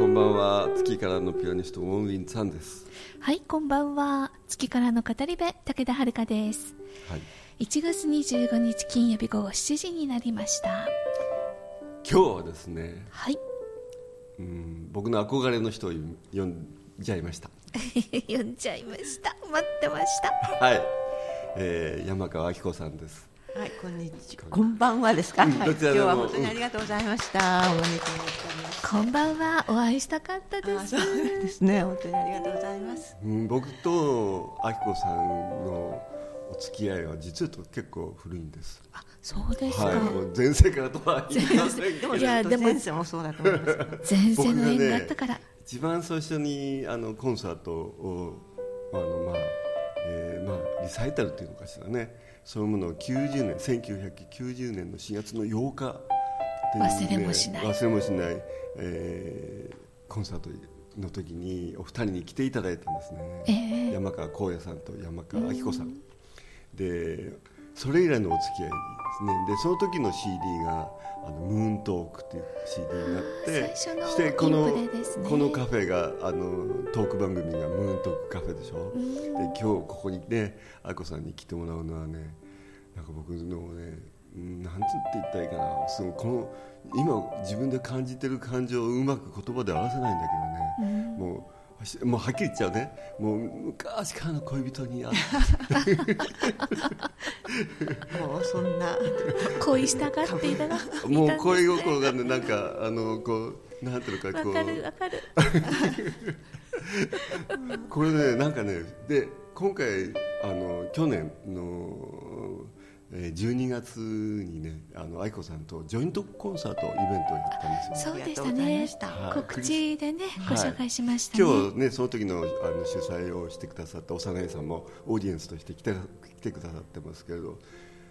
こんばんは。月からのピアニスト、ウォン・ウィン・さんです。はいこんばんは月からの語り部武田遥ですはい。1月25日金曜日午後7時になりました今日はですね、はいうん、僕の憧れの人を呼んじゃいました。読んじゃいました待ってましたはい。えー、山川明子さんです。はい、こんにちは。こんばんはですか？うんはい、今日は本当にありがとうございました。お招きになっております。こんばんはお会いしたかったであ、すそうですね。本当にありがとうございます。うん、僕と明子さんのお付き合いは実は結構古いんです。あそうですか、はい。もう前世からとは言いませんけどでも、いやでも前世もそうだと思います。前世の縁があったから、一番最初にあのコンサートをあの、まあえーまあ、リサイタルっていうのかしらね。そういうものを90年1990年の4月の8日っていう、忘れもしない。忘れもしない、えーコンサートの時にお二人に来ていただいたんですね、ええ。山川光也さんと山川明子さん、でそれ以来のお付き合いですね。でその時の CD が「あのムーントーク」っていう CD になって最初のしてこのこのカフェがあのトーク番組がムーントークカフェでしょ、で今日ここにねあこさんに来てもらうのはねなんか僕のねうんなんつって言ったらいいかな。そのこの今自分で感じてる感情をうまく言葉で表せないんだけどね、もうしもうはっきり言っちゃうね。もう昔からの恋人に会ってもうそんな。恋したがっていたがもう恋い心がねなんかあのこうなんていうのかこたんですねわかるうわかる。これねなんかねで今回あの去年のえー12月にねあの愛子さんとジョイントコンサートイベントをやったんですよ。そうでしたね。ました。はい告知でねごはい。紹介しましたね、今日ねその時のあの主催をしてくださった幼いさんもオーディエンスとして来て来てくださってますけれど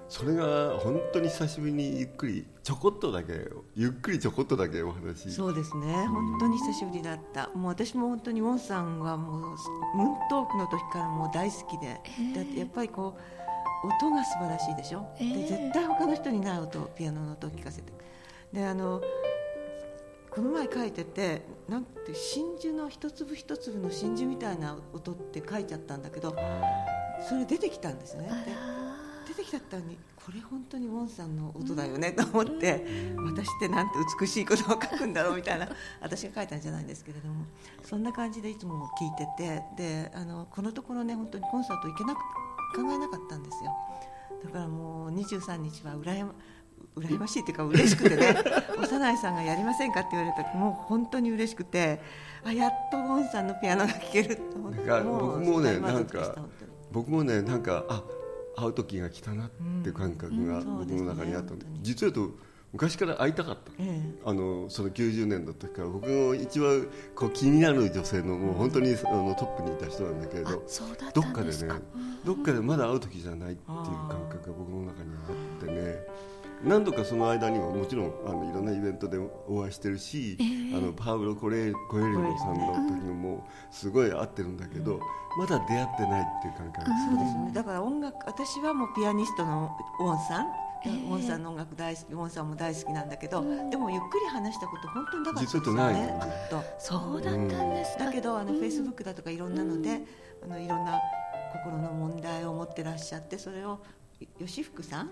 それが本当に久しぶりにゆっくりちょこっとだけゆっくりちょこっとだけお話。そうですね。本当に久しぶりだった。もう私も本当にウォンさんはもうムーントークの時からもう大好きで、だってやっぱりこう音が素晴らしいでしょ？ええで絶対他の人にない音ピアノの音を聞かせて。であのこの前書いててなんて真珠の一粒一粒の真珠みたいな音って書いちゃったんだけどそれ出てきたんですねで出てきちゃったのにこれ本当にウォンさんの音だよねと思って私ってなんて美しいことを書くんだろうみたいな私が書いたんじゃないんですけれどもそんな感じでいつも聞いててであのこのところね本当にコンサート行けなく考えなかったんですよ。だからもう23日は羨ま羨ましいっていうか嬉しくてね 幼いさんがやりませんかって言われた時もう本当に嬉しくてあやっとウォンさんのピアノが聴けると思って僕もねなんか僕もねなんかあ会う時が来たなっていう感覚がうん僕の中にあったんでそうですね実はと昔から会いたかった。ええ。あのその90年の時から僕の一番こう気になる女性のもう本当にあのトップにいた人なんだけれあどどっかでねどっかでまだ会う時じゃないっていう感覚が僕の中にあってね。何度かその間にももちろんあのいろんなイベントでお会いしてるし、あのパウロ・コレコエリオさんの時のもすごい会ってるんだけど、まだ出会ってないっていう感覚そうですね。だから音楽私はもうピアニストのウォンさん、ええウォンさんの音楽大好き、ウォンさんも大好きなんだけど、でもゆっくり話したこと本当になかったですよね。のずっと。そうだったんですか、だけどあのフェイスブックだとかいろんなので、あのいろんな心の問題を持ってらっしゃってそれを吉福さん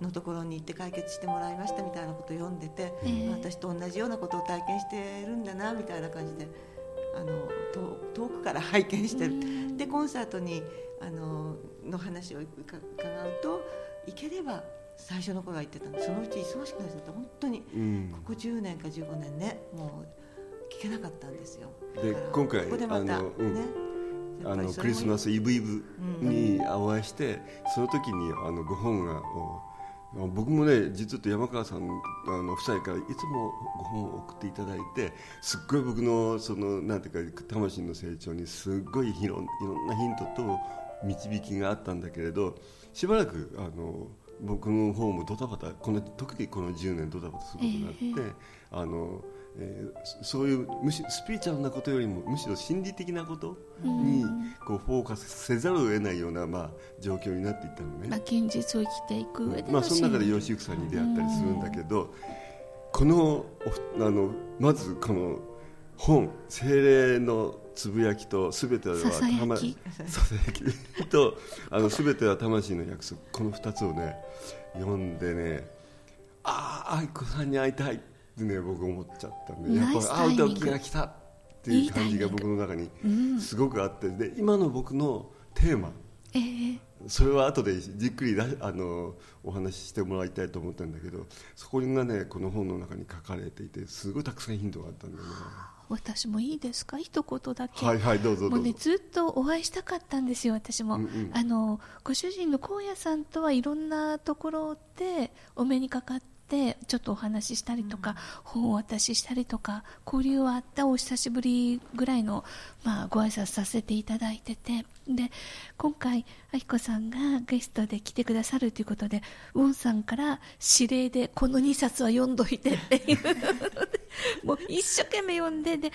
のところに行って解決してもらいましたみたいなことを読んでて、ええ。私と同じようなことを体験してるんだなみたいな感じであの遠遠くから拝見してる、でコンサートにあのの話を伺うと行ければ最初の頃は言ってたんでそのうち忙しくなっちゃって本当に。うん。ここ10年か15年ねもう聞けなかったんですよ。で今回ここでまたねやあのクリスマスイブイブにお会いして、その時にあのご本が僕もね実は山川さんあの夫妻からいつもご本を送っていただいてすっごい僕のそのなんていうか魂の成長にすっごいいろんなヒントと導きがあったんだけれどしばらくあの僕の方もドタバタこの特にこの10年ドタバタすることになって、あのえーそそういうむしスピリチュアルなことよりもむしろ心理的なことにこうフォーカスせざるを得ないような、まあ、状況になっていったのね。まあ、現実を生きていく上でのまあ、その中で吉行さんに出会ったりするんだけど、このおあのまずこの本「精霊のつぶやき」と「すべてはささやき。まささやきと「あのすべては魂の約束」この2つをね読んでねああ愛子さんに会いたいってね僕思っちゃったんでやっぱり会う時が来たっていう感じが僕の中にすごくあってで今の僕のテーマ。ええ。それは後でじっくりらあのお話ししてもらいたいと思ったんだけどそこがねこの本の中に書かれていてすごいたくさんヒントがあったんだよね私もいいですか？一言だけ、はいはいどうぞもうねずっとお会いしたかったんですよ私も、うんうん。あのご主人の荒野さんとはいろんなところでお目にかかってちょっとお話ししたりとか、本をお渡ししたりとか交流はあったお久しぶりぐらいの、まあ、ご挨拶させていただいててで今回あきこさんがゲストで来てくださるということでウォンさんから指令でこの2冊は読んどいてっていうもう一生懸命読んでで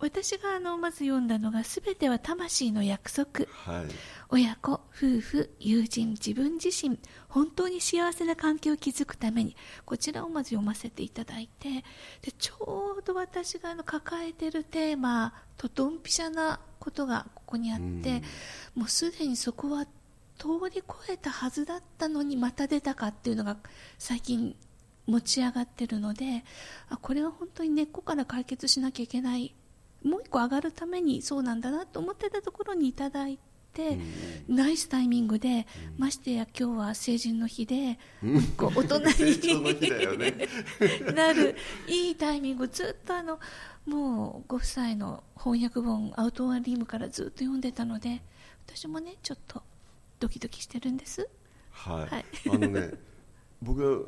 私があのまず読んだのが「すべては魂の約束」はい。親子夫婦友人自分自身。本当に幸せな関係を築くために。こちらをまず読ませていただいて。でちょうど私があの抱えているテーマとドンピシャなことがここにあって。もうすでにそこは通り越えたはずだったのにまた出たかっていうのが最近持ち上がってるので。あこれは本当に根っこから解決しなきゃいけないもう一個上がるためにそうなんだなと思ってたところにいただいて、ナイスタイミングで、ましてや今日は成人の日で、こう大人 成長の日だよね。になるいいタイミングずっとあのもうご夫妻の翻訳本アウトワンリームからずっと読んでたので私もねちょっとドキドキしてるんです。はい、はい。あのね僕は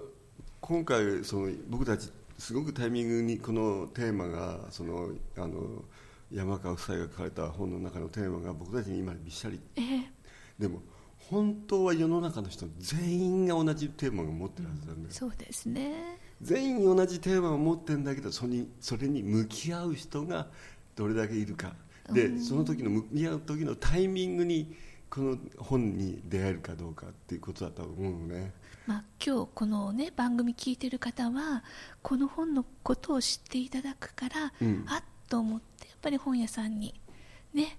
今回その僕たちすごくタイミングにこのテーマがそのあの山川夫妻が書かれた本の中のテーマが僕たちに今びっしゃり。ええ。でも本当は世の中の人全員が同じテーマを持ってるはずなんだよ、そうですね。全員同じテーマを持ってるんだけどそれにそれに向き合う人がどれだけいるか。でその時の向き合う時のタイミングにこの本に出会えるかどうかっていうことだと思うのね。まあ、今日この、ね、番組聞いてる方はこの本のことを知っていただくから、うん。あっと思ってやっぱり本屋さんにね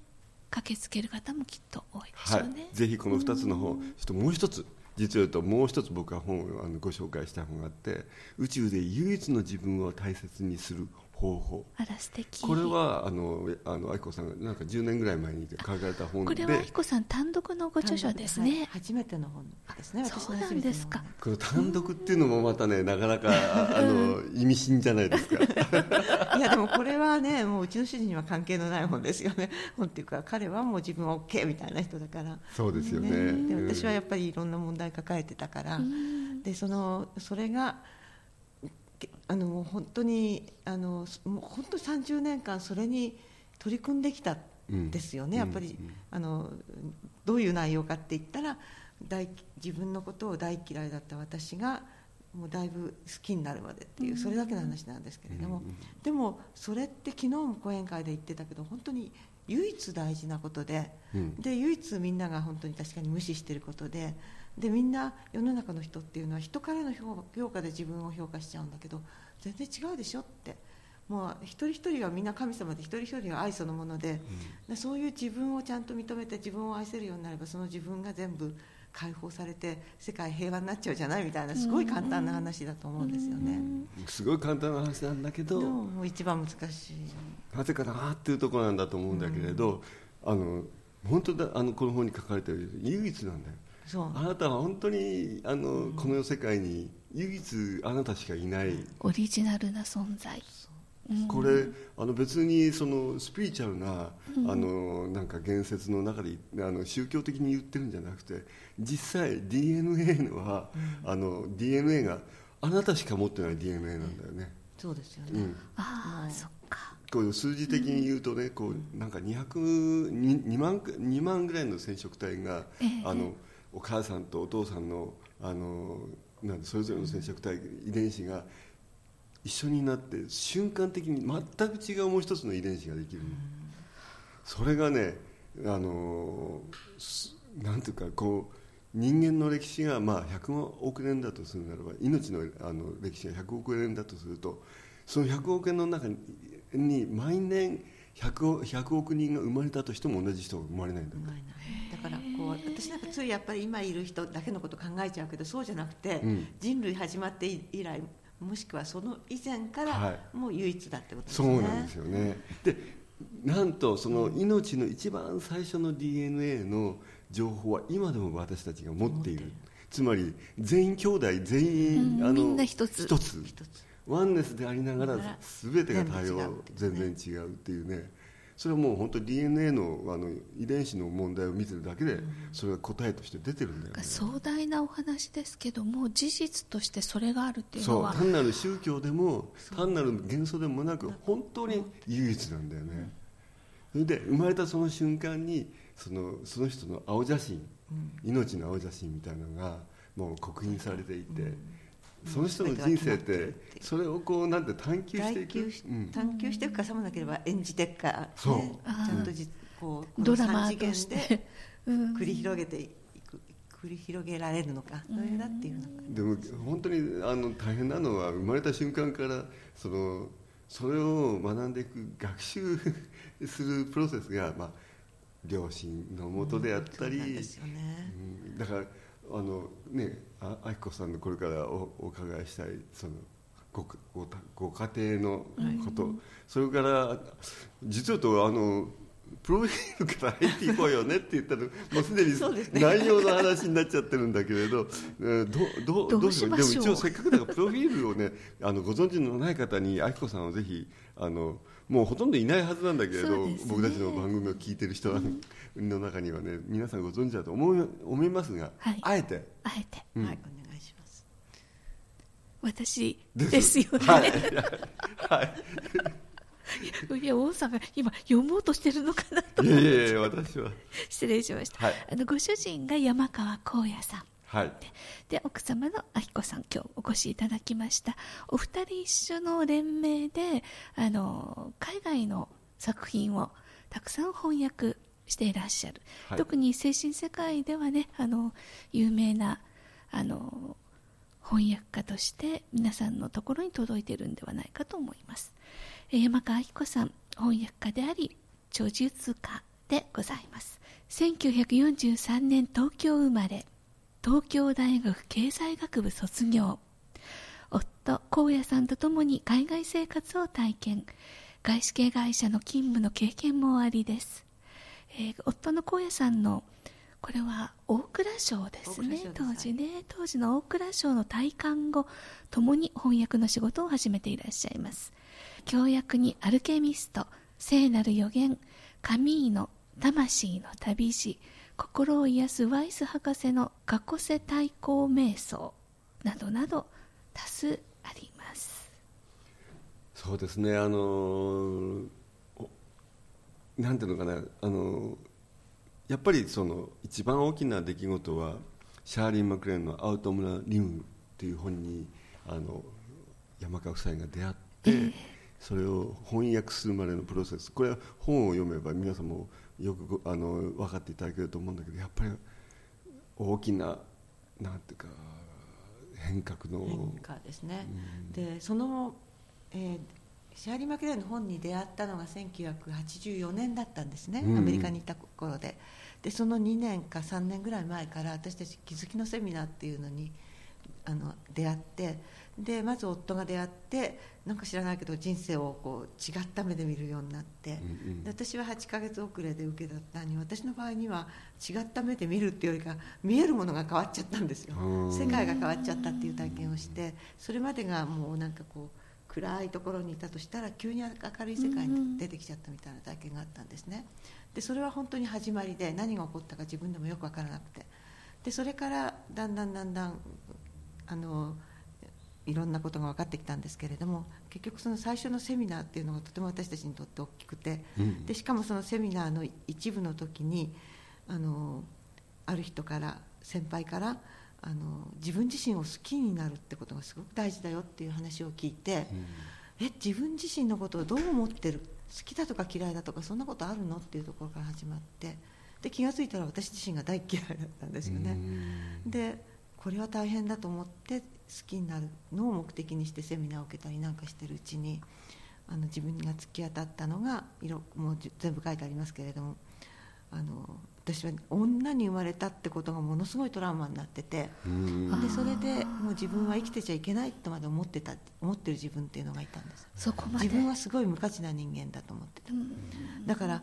駆けつける方もきっと多いでしはいょうね、、ぜひこの2つの本、ちょっともう一つ実を言うともう一つ僕は本をあのご紹介した本があって宇宙で唯一の自分を大切にする方法。あら素敵。これはあのあの愛子さんがなんか10年ぐらい前に書かれた本で。これはあきこさん単独のご著書ですね、はい初めての本ですねそうなん私の初めてのですか本。この単独っていうのもまたねなかなかあの 意味深じゃないですか。いやでもこれはねもううちの主人には関係のない本ですよね。本っていうか彼はもう自分は OK みたいな人だから。そうですよね。でうん。私はやっぱりいろんな問題抱えてたから。でそのそれがけあの本当にあのもう本当に30年間それに取り組んできたん。ですよね、うんやっぱり、あのどういう内容かって言ったら大自分のことを大嫌いだった私がもうだいぶ好きになるまでっていうそれだけの話なんですけれども、でもそれって昨日も講演会で言ってたけど本当に唯一大事なことで,、うん。で唯一みんなが本当に確かに無視していることででみんな世の中の人っていうのは人からの評評価で自分を評価しちゃうんだけど全然違うでしょって。もう一人一人はみんな神様で一人一人は愛そのもので,、でそういう自分をちゃんと認めて自分を愛せるようになればその自分が全部解放されて世界平和になっちゃうじゃないみたいなすごい簡単な話だと思うんですよね。すごい簡単な話なんだけどでももう一番難しい。なぜかなっていうところなんだと思うんだけれど、あの本当だあのこの本に書かれている唯一なんだよあなたは本当にあの、この世界に唯一あなたしかいない。オリジナルな存在。これあの別にそのスピリチュアルな、あのなんか言説の中であの宗教的に言ってるんじゃなくて実際 DNA は、あの DNA があなたしか持ってない DNA なんだよね、そうですよね、うん、ああそっか。こう数字的に言うとね、こうなんか200 2万2万ぐらいの染色体が、ええあのお母さんとお父さんのあのなんそれぞれの染色体、遺伝子が一緒になって瞬間的に全く違うもう一つの遺伝子ができる、それがねあのなんていうかこう人間の歴史がまあ100億年だとするならば命のあの歴史が100億年だとするとその100億年の中に毎年 100, 100億人が生まれたとしても同じ人が生まれないんだ。だからこう私なんかついやっぱり今いる人だけのこと考えちゃうけどそうじゃなくて、うん。人類始まって以来もしくはその以前かはらもう唯一だってことですそね、うなんですよね。でなんとその命の一番最初の DNA の情報は今でも私たちが持っている。つまり全員兄弟全員、あのうんみんな一つ。一つ。一つワンネスでありながら全てが多様全然違うっていうね。それはもう本当 DNA のあの遺伝子の問題を見てるだけでそれが答えとして出てるんだよね。壮大なお話ですけども事実としてそれがあるっていうのはそう単なる宗教でも単なる幻想でもなく本当に唯一なんだよね。それで生まれたその瞬間にそのその人の青写真、命の青写真みたいなのがもう刻印されていて、その人の人生ってそれをこうなんて探求していく？探求していくかさもなければ演じていくか、ね、そうちゃんとじこうドラマ三次しで。て、うん。繰り広げていく繰り広げられるのかそれだっていうのがでも本当にあの大変なのは生まれた瞬間からそのそれを学んでいく学習するプロセスが、まあ、両親のもとであったり、だからあのねああきこさんのこれからおお伺いしたいそのごごご家庭のこと、それから実は言うとあのプロフィールから入っていこうよねって言ったら もうすでに内容の話になっちゃってるんだけれど、えーどどうどうしましょう。でも一応せっかくだからプロフィールをねあのご存知のない方にあきこさんをぜひあのもうほとんどいないはずなんだけれど、ね。僕たちの番組を聞いてる人の中にはね皆さんご存知だと思い思いますが、はい。あえて、あえて。うん。はいお願いします。私です。よね、はい。はい。い、や王さんが今読もうとしてるのかなといやいやいや私は。失礼しました、はい。あのご主人が山川光也さんはい。で奥様のあきこさん今日お越しいただきました。お二人一緒の連名であの海外の作品をたくさん翻訳していらっしゃる、はい。特に精神世界ではねあの有名なあの翻訳家として皆さんのところに届いているんではないかと思います。えー山川明子さん翻訳家であり著述家でございます。1943年東京生まれ東京大学経済学部卒業。夫荒野さんと共に海外生活を体験。外資系会社の勤務の経験もおありです、えー夫の荒野さんのこれは大蔵省ですね。大蔵省です。当時ね。当時の大蔵省の退官後共に翻訳の仕事を始めていらっしゃいます。教訳にアルケミスト聖なる予言カミーノ魂の旅路心を癒すワイス博士の過去世対抗瞑想などなど多数あります。そうですね。あのなんていうのかな。あのーやっぱりその一番大きな出来事はシャーリー・マクレーンの「アウトムラ・リム」っていう本にあの山川夫妻が出会って、それを翻訳するまでのプロセス。これは本を読めば皆さんもよくごあの分かっていただけると思うんだけどやっぱり大きななんていうか変革の変化ですね、でその、えーシャーリー・マクレーンの本に出会ったのが1984年だったんですね、うん。アメリカにいた頃で。でその2年か3年ぐらい前から私たち気づきのセミナーっていうのにあの出会ってでまず夫が出会ってなんか知らないけど人生をこう違った目で見るようになって、うんうん。で私は8ヶ月遅れで受けたったのに私の場合には違った目で見るっていうよりか見えるものが変わっちゃったんですよ。うん。世界が変わっちゃったっていう体験をしてそれまでがもうなんかこう暗いところにいたとしたら急に明るい世界に出てきちゃったみたいな体験があったんですね。でそれは本当に始まりで何が起こったか自分でもよく分からなくて。でそれからだんだんだんだんあのいろんなことが分かってきたんですけれども結局その最初のセミナーっていうのがとても私たちにとって大きくて、うん。でしかもそのセミナーの一部の時にあのある人から先輩からあの自分自身を好きになるってことがすごく大事だよっていう話を聞いて、え自分自身のことをどう思ってる？好きだとか嫌いだとかそんなことあるの？っていうところから始まってで気が付いたら私自身が大嫌いだったんですよね。でこれは大変だと思って好きになるのを目的にしてセミナーを受けたりなんかしてるうちにあの自分が突き当たったのが色もうじ全部書いてありますけれどもあの私は女に生まれたってことがものすごいトラウマになっててうん。でそれでもう自分は生きてちゃいけないとまで思ってた思ってる自分っていうのがいたんです。そこまで。自分はすごい無価値な人間だと思ってた。うん。だから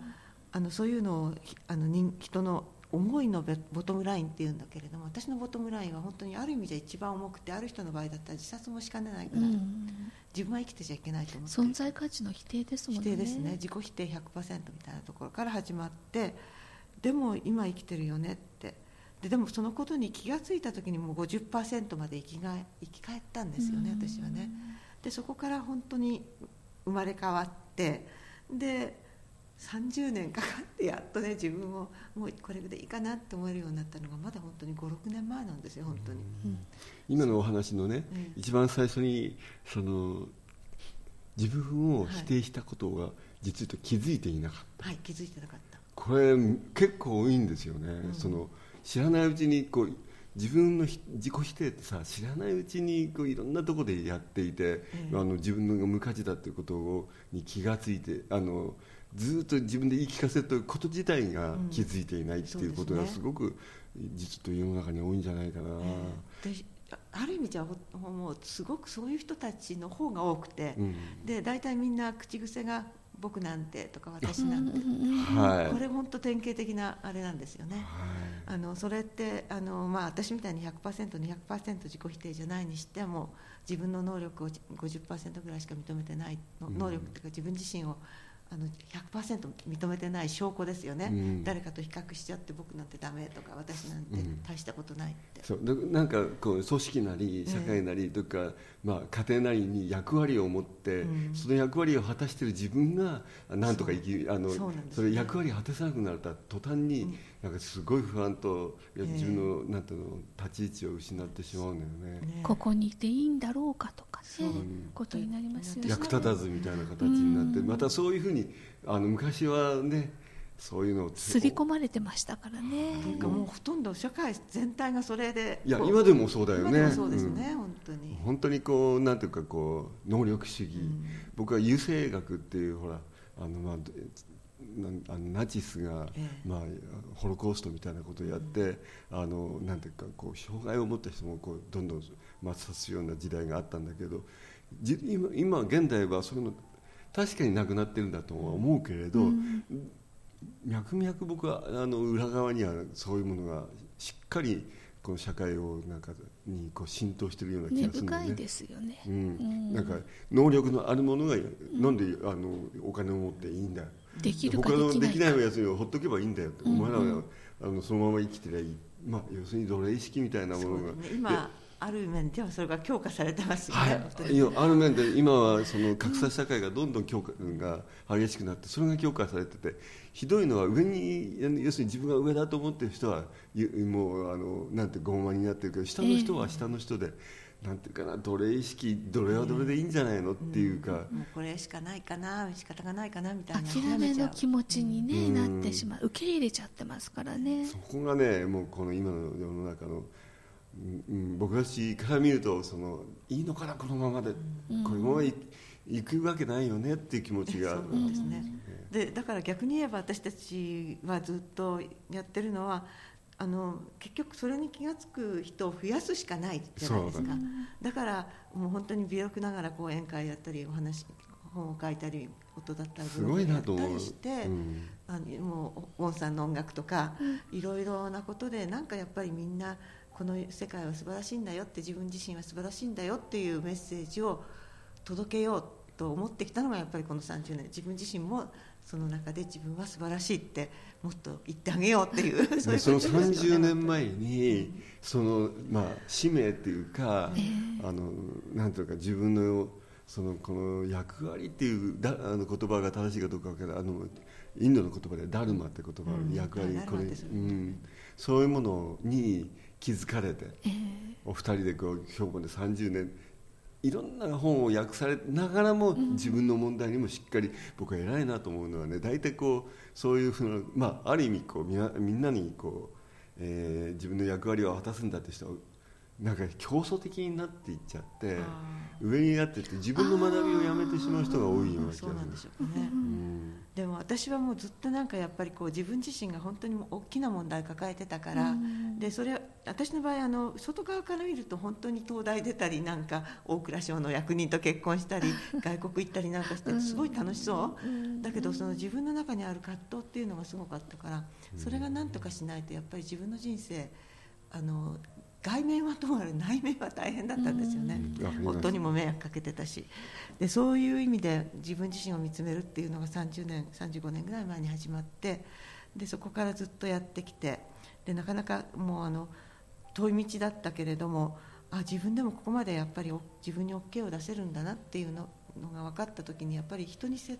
あのそういうのをひあの人人の思いのベボトムラインっていうんだけれども私のボトムラインは本当にある意味じゃ一番重くてある人の場合だったら自殺もしかねないぐらい、うん。自分は生きてちゃいけないと思って。存在価値の否定ですもんね。否定ですね自己否定100%みたいなところから始まってでも今生きてるよねって。ででもそのことに気が付いた時にもう50%まで生きが生き返ったんですよねうん。私はね。でそこから本当に生まれ変わってで30年かかってやっとね自分をもうこれでいいかなって思えるようになったのがまだ本当に56年前なんですよ本当に、今のお話のね、うん。一番最初にその自分を否定したことが実は気づいていなかった、はい気づいてなかった。これ結構多いんですよね、うん。その知らないうちにこう自分のひ自己否定ってさ知らないうちにこういろんなところでやっていて、ええ。あの自分が無価値だということをに気がついてあのずっと自分で言い聞かせてること自体がうん。気づいていないっていうことがすごく実と世の中に多いんじゃないかな、である意味じゃほもうすごくそういう人たちの方が多くて、うん。で大体みんな口癖が「僕なんて」とか「私なんて」はい。これ本当典型的なあれなんですよね。はい。あのそれってあの、まあ、私みたいに 100%200% 自己否定じゃないにしても自分の能力を50%ぐらいしか認めてない能力っていうか自分自身をあの100%認めてない証拠ですよね、うん。誰かと比較しちゃって僕なんてダメとか私なんてうん。大したことないって、そう。だなんかこう組織なり社会なりとか、まあ、家庭なりに役割を持って、うん。その役割を果たしている自分がなんとか生きあのそうなんですそれ役割を果たせなくなった途端に、うんなんかすごい不安といやええ自分の、なんていうの立ち位置を失ってしまうんだよね。ねここにいていいんだろうかとかそうねことになりますよね。役立たずみたいな形になって、うん。またそういうふうにあの昔はねそういうのを刷り込まれてましたからね。というかもうほとんど社会全体がそれでいや今でもそうだよね。今でもそうですね、本当に、本当にこうなんていうかこう能力主義、うん。僕は優生学っていうほらあの、まあ、なんあのナチスが、ええ。まあ、ホロコーストみたいなことをやって、あのなんていうかこう障害を持った人もこうどんどん抹殺するような時代があったんだけどじ今今現代はそういうの確かになくなってるんだとは思うけれど、うん。脈々僕はあの裏側にはそういうものがしっかりこの社会をなんかにこう浸透しているような気根がするね。深いですよね。うん。うん。なんか能力のあるものがなんであのお金を持っていいんだできるか他のでできないか。きないやつにほっとけばいいんだよって、うんお前らはあのそのまま生きてりゃいい、まあ、要するに奴隷意識みたいなもそうのがですね。今ある面ではそれが強化されてますよね、はい。ある面で今はその格差社会がどんどん強化が激しくなってそれが強化されててひどいのは上に要するに自分が上だと思ってる人はゆもうあのなんて傲慢になってるけど下の人は下の人で、なんていうかな奴隷意識奴隷は奴隷でいいんじゃないのっていうか、もうこれしかないかな仕方がないかなみたいな。諦めの気持ちに、ねう。んなってしまう。受け入れちゃってますからね。そこがねもうこの今の世の中の、うんうん、僕たちから見るとそのいいのかなこのままで、うん。このままい行くわけないよねっていう気持ちがある。ん。ですね、でだから逆に言えば私たちはずっとやってるのはあの結局それに気が付く人を増やすしかないじゃないですか。そうだだからもう本当に微力ながら講演会やったりお話本を書いたり音だったりすごいなったりして、うん。あのもうウォンさんの音楽とか、いろいろなことでなんかやっぱりみんなこの世界は素晴らしいんだよって自分自身は素晴らしいんだよっていうメッセージを届けようと思ってきたのがやっぱりこの30年。自分自身もその中で自分は素晴らしいってもっと言ってあげようっていう そその30年前にその、まあ、使命っていうか、えー、あのなんていうか自分のそのこの役割っていうだあの言葉が正しいかどうか分からない。あのインドの言葉でダルマって言葉、うん、役割これ、うん、そういうものに気づかれて、えー、お二人でこう兵庫で30年いろんな本を訳されながらも自分の問題にもしっかり僕は偉いなと思うのはね大体こうそういうふうな、まあ、ある意味こうみなみんなにこう、えー、自分の役割を果たすんだって人はなんか競争的になっていっちゃって上になってって自分の学びをやめてしまう人が多いような気がする。でも私はもうずっとなんかやっぱりこう自分自身が本当に大きな問題を抱えてたから、でそれ私の場合あの外側から見ると本当に東大出たりなんか大蔵省の役人と結婚したり 外国行ったりなんかしてすごい楽しそう、だけどその自分の中にある葛藤っていうのがすごかったからそれが何とかしないとやっぱり自分の人生あの外面はともあれ内面は大変だったんですよね、夫にも迷惑かけてたし。でそういう意味で自分自身を見つめるっていうのが30年35年ぐらい前に始まってでそこからずっとやってきてでなかなかもうあの遠い道だったけれどもあ自分でもここまでやっぱり自分に OK を出せるんだなっていうのが分かった時にやっぱり人にせ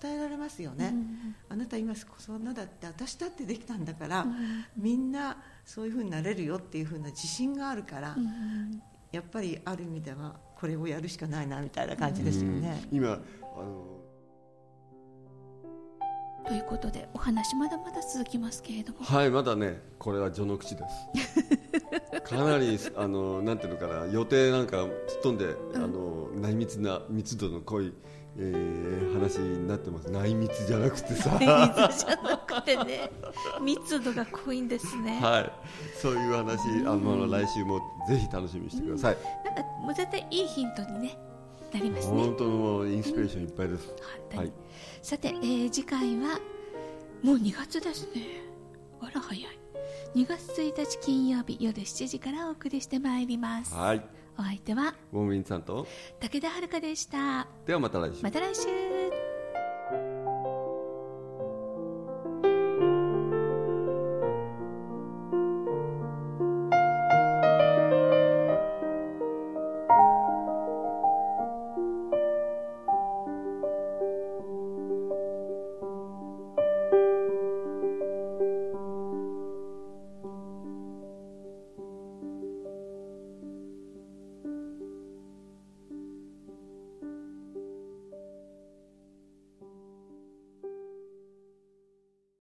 伝えられますよね、うん、あなた今そんなだって私だってできたんだから、うん、みんなそういうふうになれるよっていうふうな自信があるから、うん、やっぱりある意味ではこれをやるしかないなみたいな感じですよね。今あのということでお話まだまだ続きますけれども。はいまだねこれは序の口です。かなりあのなんていうのかな予定なんかすっ飛んで、あの内密な密度の濃いえー、話になってます。内密じゃなくてさ。内密じゃなくてね。密度が濃いんですね。はい。そういう話、あの来週もぜひ楽しみにしてください、なんかもう絶対いいヒントにねなりますね。本当のインスピレーションいっぱいです、はい、さて、えー、次回はもう2月ですね。あら早い。2月1日金曜日夜7時からお送りしてまいります。はいお相手はウォンウィンさんと武田遥でした。ではまた来週。また来週